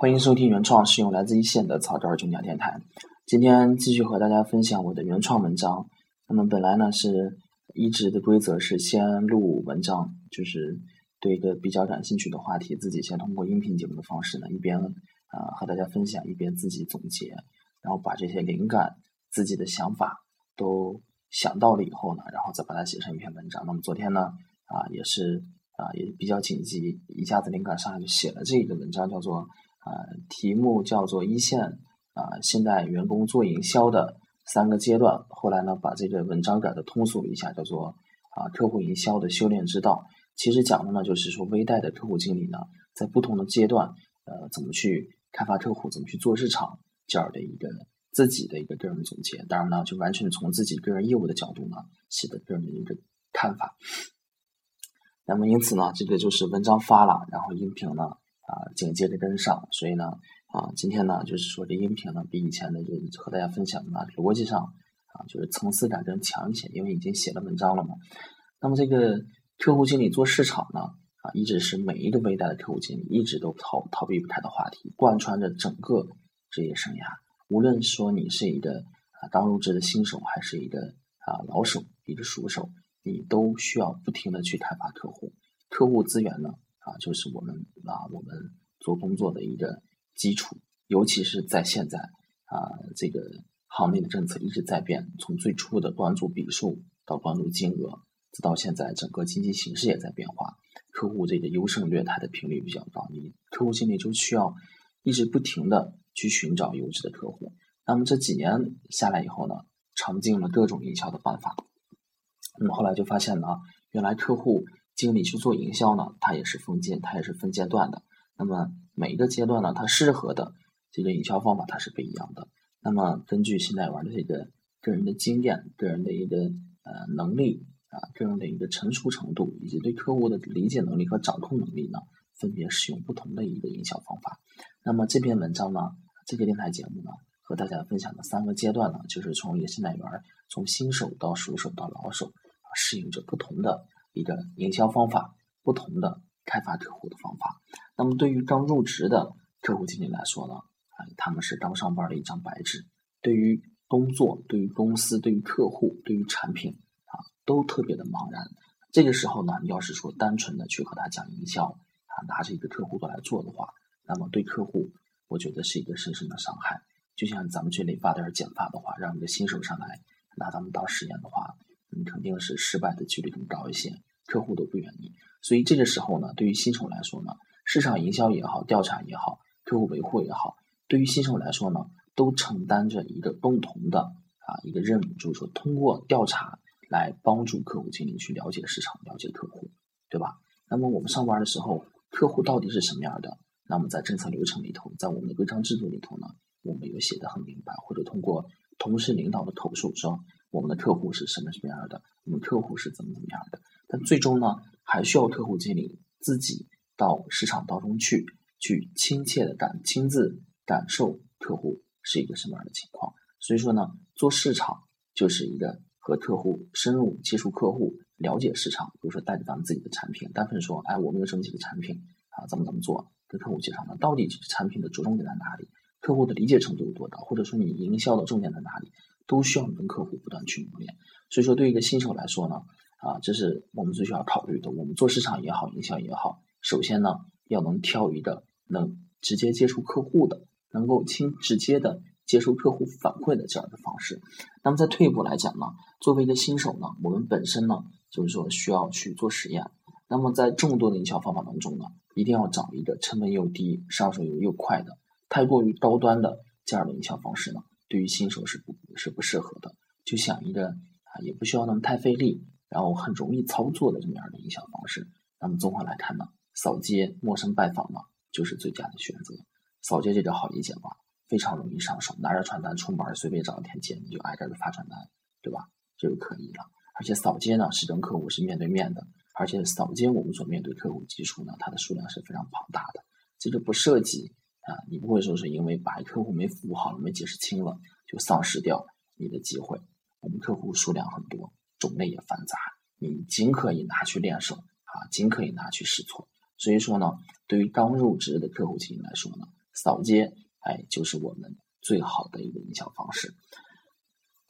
欢迎收听原创，是用来自一线的草根儿中讲电台。今天继续和大家分享我的原创文章。那么本来呢是一直的规则是先录文章，就是对一个比较感兴趣的话题，自己先通过音频节目的方式呢，一边啊和大家分享，一边自己总结，然后把这些灵感、自己的想法都想到了以后呢，然后再把它写成一篇文章。那么昨天呢啊也是啊也比较紧急，一下子灵感上来就写了这个文章，叫做。啊，题目叫做一线啊，现代员工做营销的三个阶段。后来呢，把这个文章改的通俗了一下，叫做啊，客户营销的修炼之道。其实讲的呢，就是说微贷的客户经理呢，在不同的阶段，呃，怎么去开发客户，怎么去做市场，这样的一个自己的一个个人总结。当然呢，就完全从自己个人业务的角度呢，写的个人的一个看法。那么因此呢，这个就是文章发了，然后音频呢。啊，紧接着跟上，所以呢，啊，今天呢，就是说这音频呢，比以前的就和大家分享的呢，逻辑上啊，就是层次感更强一些，因为已经写了文章了嘛。那么这个客户经理做市场呢，啊，一直是每一个微贷的客户经理一直都逃逃避不开的话题，贯穿着整个职业生涯。无论说你是一个啊刚入职的新手，还是一个啊老手，一个熟手，你都需要不停的去开发客户，客户资源呢。啊，就是我们啊，我们做工作的一个基础，尤其是在现在啊，这个行内的政策一直在变，从最初的关注笔数到关注金额，直到现在整个经济形势也在变化，客户这个优胜劣汰的频率比较高，你客户经理就需要一直不停的去寻找优质的客户。那么这几年下来以后呢，尝尽了各种营销的办法，那么后来就发现呢，原来客户。经理去做营销呢，它也是分阶，它也是分阶段的。那么每一个阶段呢，它适合的这个营销方法它是不一样的。那么根据现在玩的这个个人的经验、个人的一个呃能力啊、个人的一个成熟程度以及对客户的理解能力和掌控能力呢，分别使用不同的一个营销方法。那么这篇文章呢，这个电台节目呢，和大家分享的三个阶段呢，就是从一个新代员，从新手到熟手到老手啊，适应着不同的。一个营销方法，不同的开发客户的方法。那么对于刚入职的客户经理来说呢，啊，他们是刚上班的一张白纸，对于工作、对于公司、对于客户、对于产品啊，都特别的茫然。这个时候呢，你要是说单纯的去和他讲营销啊，拿着一个客户都来做的话，那么对客户，我觉得是一个深深的伤害。就像咱们这里发点剪发的话，让一个新手上来拿咱们当实验的话。你肯定是失败的几率更高一些，客户都不愿意。所以这个时候呢，对于新手来说呢，市场营销也好，调查也好，客户维护也好，对于新手来说呢，都承担着一个共同的啊一个任务，就是说通过调查来帮助客户经理去了解市场，了解客户，对吧？那么我们上班的时候，客户到底是什么样的？那么在政策流程里头，在我们的规章制度里头呢，我们有写的很明白，或者通过同事领导的口述说。我们的客户是什么什么样的？我们客户是怎么怎么样的？但最终呢，还需要客户经理自己到市场当中去，去亲切的感亲自感受客户是一个什么样的情况。所以说呢，做市场就是一个和客户深入接触客户，了解市场。比如说带着咱们自己的产品，单纯说，哎，我们有这么几个产品啊，怎么怎么做，跟客户介绍呢？到底产品的着重点在哪里？客户的理解程度有多高？或者说你营销的重点在哪里？都需要你跟客户不断去磨练，所以说对于一个新手来说呢，啊，这是我们最需要考虑的。我们做市场也好，营销也好，首先呢，要能挑一个能直接接触客户的，能够亲直接的接受客户反馈的这样的方式。那么再退一步来讲呢，作为一个新手呢，我们本身呢，就是说需要去做实验。那么在众多的营销方法当中呢，一定要找一个成本又低、上手又又快的，太过于高端的这样的营销方式呢。对于新手是不是不适合的，就想一个啊，也不需要那么太费力，然后很容易操作的这么样的营销方式。那么综合来看呢，扫街、陌生拜访呢，就是最佳的选择。扫街这个好理解吧，非常容易上手，拿着传单出门，随便找一天街，你就挨着发传单，对吧？这就可以了。而且扫街呢，是跟客户是面对面的，而且扫街我们所面对客户基础呢，它的数量是非常庞大的，这就不涉及。啊，你不会说是因为把客户没服务好了、没解释清了，就丧失掉你的机会。我们客户数量很多，种类也繁杂，你尽可以拿去练手啊，尽可以拿去试错。所以说呢，对于刚入职的客户经理来说呢，扫街，哎，就是我们最好的一个营销方式。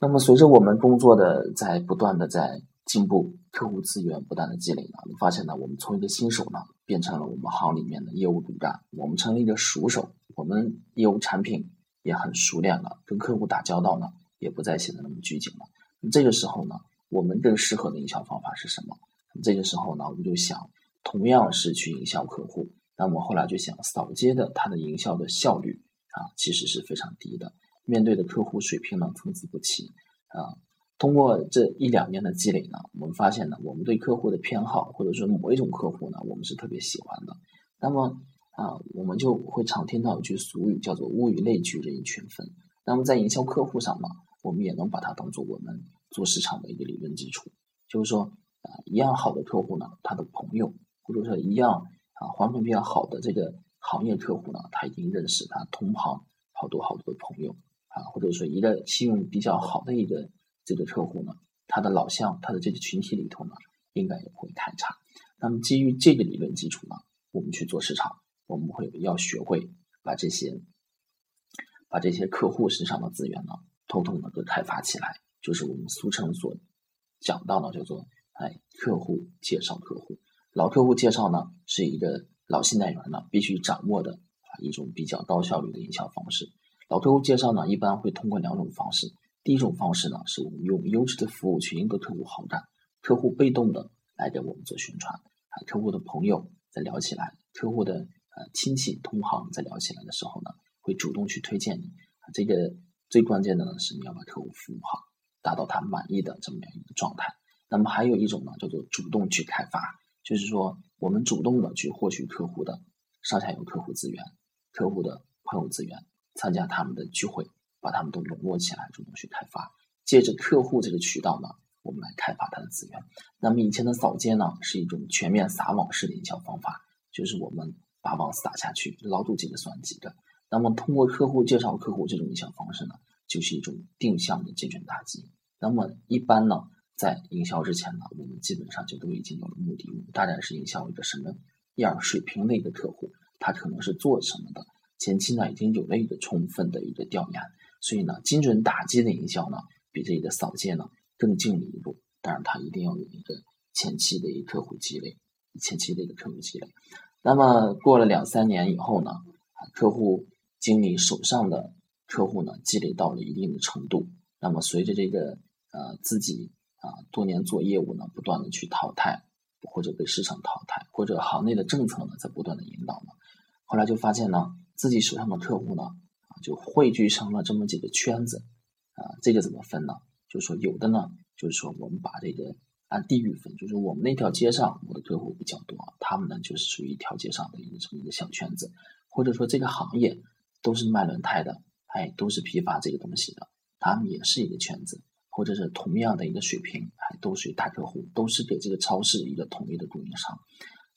那么，随着我们工作的在不断的在进步，客户资源不断的积累呢，我发现呢，我们从一个新手呢，变成了我们行里面的业务骨干，我们成了一个熟手，我们业务产品也很熟练了，跟客户打交道呢，也不再显得那么拘谨了。这个时候呢，我们更适合的营销方法是什么？这个时候呢，我们就想，同样是去营销客户，那我后来就想，扫街的它的营销的效率啊，其实是非常低的。面对的客户水平呢参差不齐啊。通过这一两年的积累呢，我们发现呢，我们对客户的偏好，或者说某一种客户呢，我们是特别喜欢的。那么啊，我们就会常听到一句俗语，叫做“物以类聚，人以群分”。那么在营销客户上呢，我们也能把它当做我们做市场的一个理论基础。就是说啊，一样好的客户呢，他的朋友，或者说一样啊，环境比较好的这个行业客户呢，他已经认识他同行好多好多的朋友。啊，或者说一个信用比较好的一个这个客户呢，他的老乡，他的这个群体里头呢，应该也不会太差。那么基于这个理论基础呢，我们去做市场，我们会要学会把这些把这些客户身上的资源呢，统统的都开发起来，就是我们俗称所讲到的叫做哎客户介绍客户。老客户介绍呢，是一个老信贷员呢必须掌握的啊一种比较高效率的营销方式。老客户介绍呢，一般会通过两种方式。第一种方式呢，是我们用优质的服务去赢得客户好感，客户被动的来给我们做宣传，啊，客户的朋友在聊起来，客户的呃亲戚同行在聊起来的时候呢，会主动去推荐你。这个最关键的呢，是你要把客户服务好，达到他满意的这么样一个状态。那么还有一种呢，叫做主动去开发，就是说我们主动的去获取客户的上下游客户资源、客户的朋友资源。参加他们的聚会，把他们都笼络起来，主动去开发。借着客户这个渠道呢，我们来开发他的资源。那么以前的扫街呢，是一种全面撒网式的营销方法，就是我们把网撒下去，捞住几个算几个。那么通过客户介绍客户这种营销方式呢，就是一种定向的精准打击。那么一般呢，在营销之前呢，我们基本上就都已经有了目的，我们大概是营销一个什么样水平的一个客户，他可能是做什么的。前期呢已经有了一个充分的一个调研，所以呢精准打击的营销呢比这个扫街呢更进了一步。当然，它一定要有一个前期的一个客户积累，前期的一个客户积累。那么过了两三年以后呢，客户经理手上的客户呢积累到了一定的程度，那么随着这个呃自己啊多年做业务呢不断的去淘汰，或者被市场淘汰，或者行内的政策呢在不断的引导呢，后来就发现呢。自己手上的客户呢，就汇聚成了这么几个圈子，啊，这个怎么分呢？就是说，有的呢，就是说，我们把这个按地域分，就是我们那条街上我的客户比较多，他们呢就是属于一条街上的一个这么一个小圈子，或者说这个行业都是卖轮胎的，哎，都是批发这个东西的，他们也是一个圈子，或者是同样的一个水平，还都属于大客户，都是给这个超市一个统一的供应商。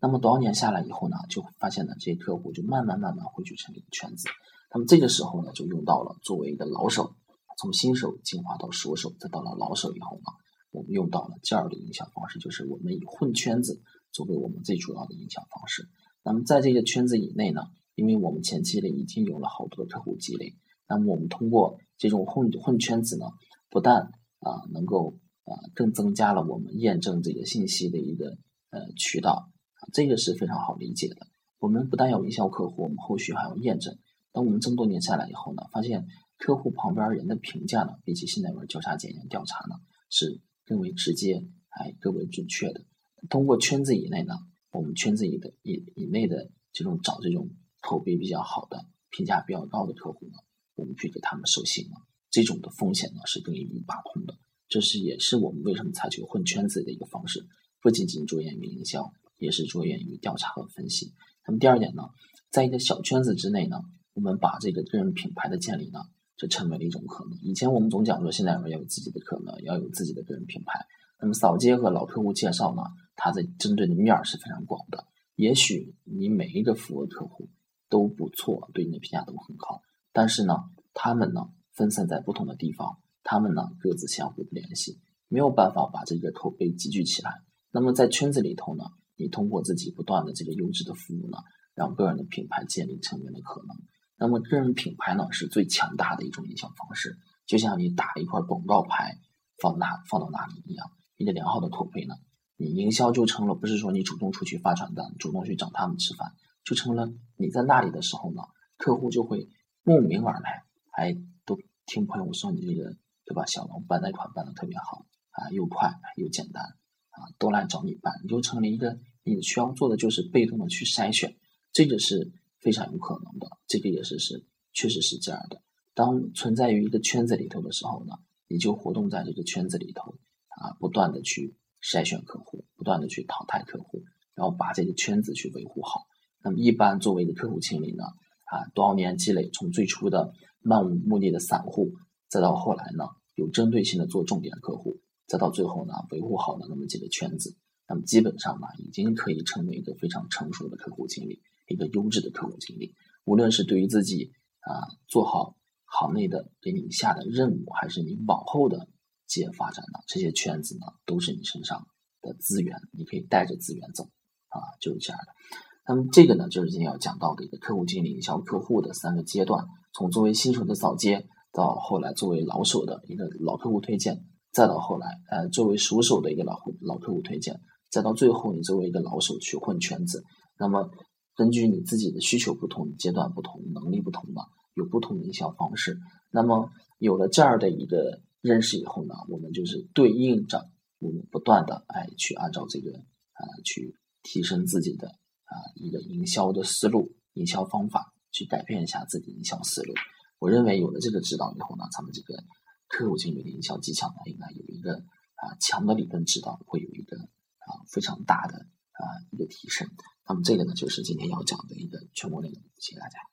那么多少年下来以后呢，就发现呢，这些客户就慢慢慢慢汇聚成一个圈子。那么这个时候呢，就用到了作为一个老手，从新手进化到熟手，再到了老手以后呢，我们用到了第二个营销方式，就是我们以混圈子作为我们最主要的营销方式。那么在这个圈子以内呢，因为我们前期呢已经有了好多的客户积累，那么我们通过这种混混圈子呢，不但啊能够啊更增加了我们验证这个信息的一个呃渠道。这个是非常好理解的。我们不但要营销客户，我们后续还要验证。当我们这么多年下来以后呢，发现客户旁边人的评价呢，比起现代文交叉检验调查呢，是更为直接，还更为准确的。通过圈子以内呢，我们圈子以的以以内的这种找这种口碑比较好的、评价比较高的客户呢，我们去给他们授信呢，这种的风险呢是更易于把控的。这是也是我们为什么采取混圈子的一个方式，不仅仅着眼于营销。也是着眼于调查和分析。那么第二点呢，在一个小圈子之内呢，我们把这个个人品牌的建立呢，就成为了一种可能。以前我们总讲说，现在人要有自己的可能，要有自己的个人品牌。那么扫街和老客户介绍呢，它的针对的面是非常广的。也许你每一个服务客户都不错，对你的评价都很好，但是呢，他们呢分散在不同的地方，他们呢各自相互不联系，没有办法把这个口碑集聚起来。那么在圈子里头呢？你通过自己不断的这个优质的服务呢，让个人的品牌建立成为了可能。那么个人品牌呢是最强大的一种营销方式，就像你打一块广告牌放哪放到哪里一样。你的良好的口碑呢，你营销就成了不是说你主动出去发传单，主动去找他们吃饭，就成了你在那里的时候呢，客户就会慕名而来，还都听朋友说你这个对吧？小龙办贷款办的特别好啊，又快又简单啊，都来找你办，你就成了一个你需要做的就是被动的去筛选，这个是。非常有可能的，这个也是是确实是这样的。当存在于一个圈子里头的时候呢，你就活动在这个圈子里头啊，不断的去筛选客户，不断的去淘汰客户，然后把这个圈子去维护好。那么一般作为一个客户经理呢，啊，多少年积累，从最初的漫无目的的散户，再到后来呢，有针对性的做重点客户，再到最后呢，维护好了那么几个圈子，那么基本上呢，已经可以成为一个非常成熟的客户经理。一个优质的客户经理，无论是对于自己啊做好行内的给你下的任务，还是你往后的企业发展呢，这些圈子呢都是你身上的资源，你可以带着资源走啊，就是这样的。那么这个呢，就是今天要讲到的一个客户经理营销客户的三个阶段，从作为新手的扫街，到后来作为老手的一个老客户推荐，再到后来呃作为熟手的一个老老客户推荐，再到最后你作为一个老手去混圈子，那么。根据你自己的需求不同、阶段不同、能力不同嘛，有不同的营销方式。那么有了这样的一个认识以后呢，我们就是对应着我们不断的哎去按照这个啊去提升自己的啊一个营销的思路、营销方法，去改变一下自己营销思路。我认为有了这个指导以后呢，咱们这个客户经理的营销技巧呢，应该有一个啊强的理论指导，会有一个啊非常大的啊一个提升。那么这个呢，就是今天要讲的一个全部内容。谢谢大家。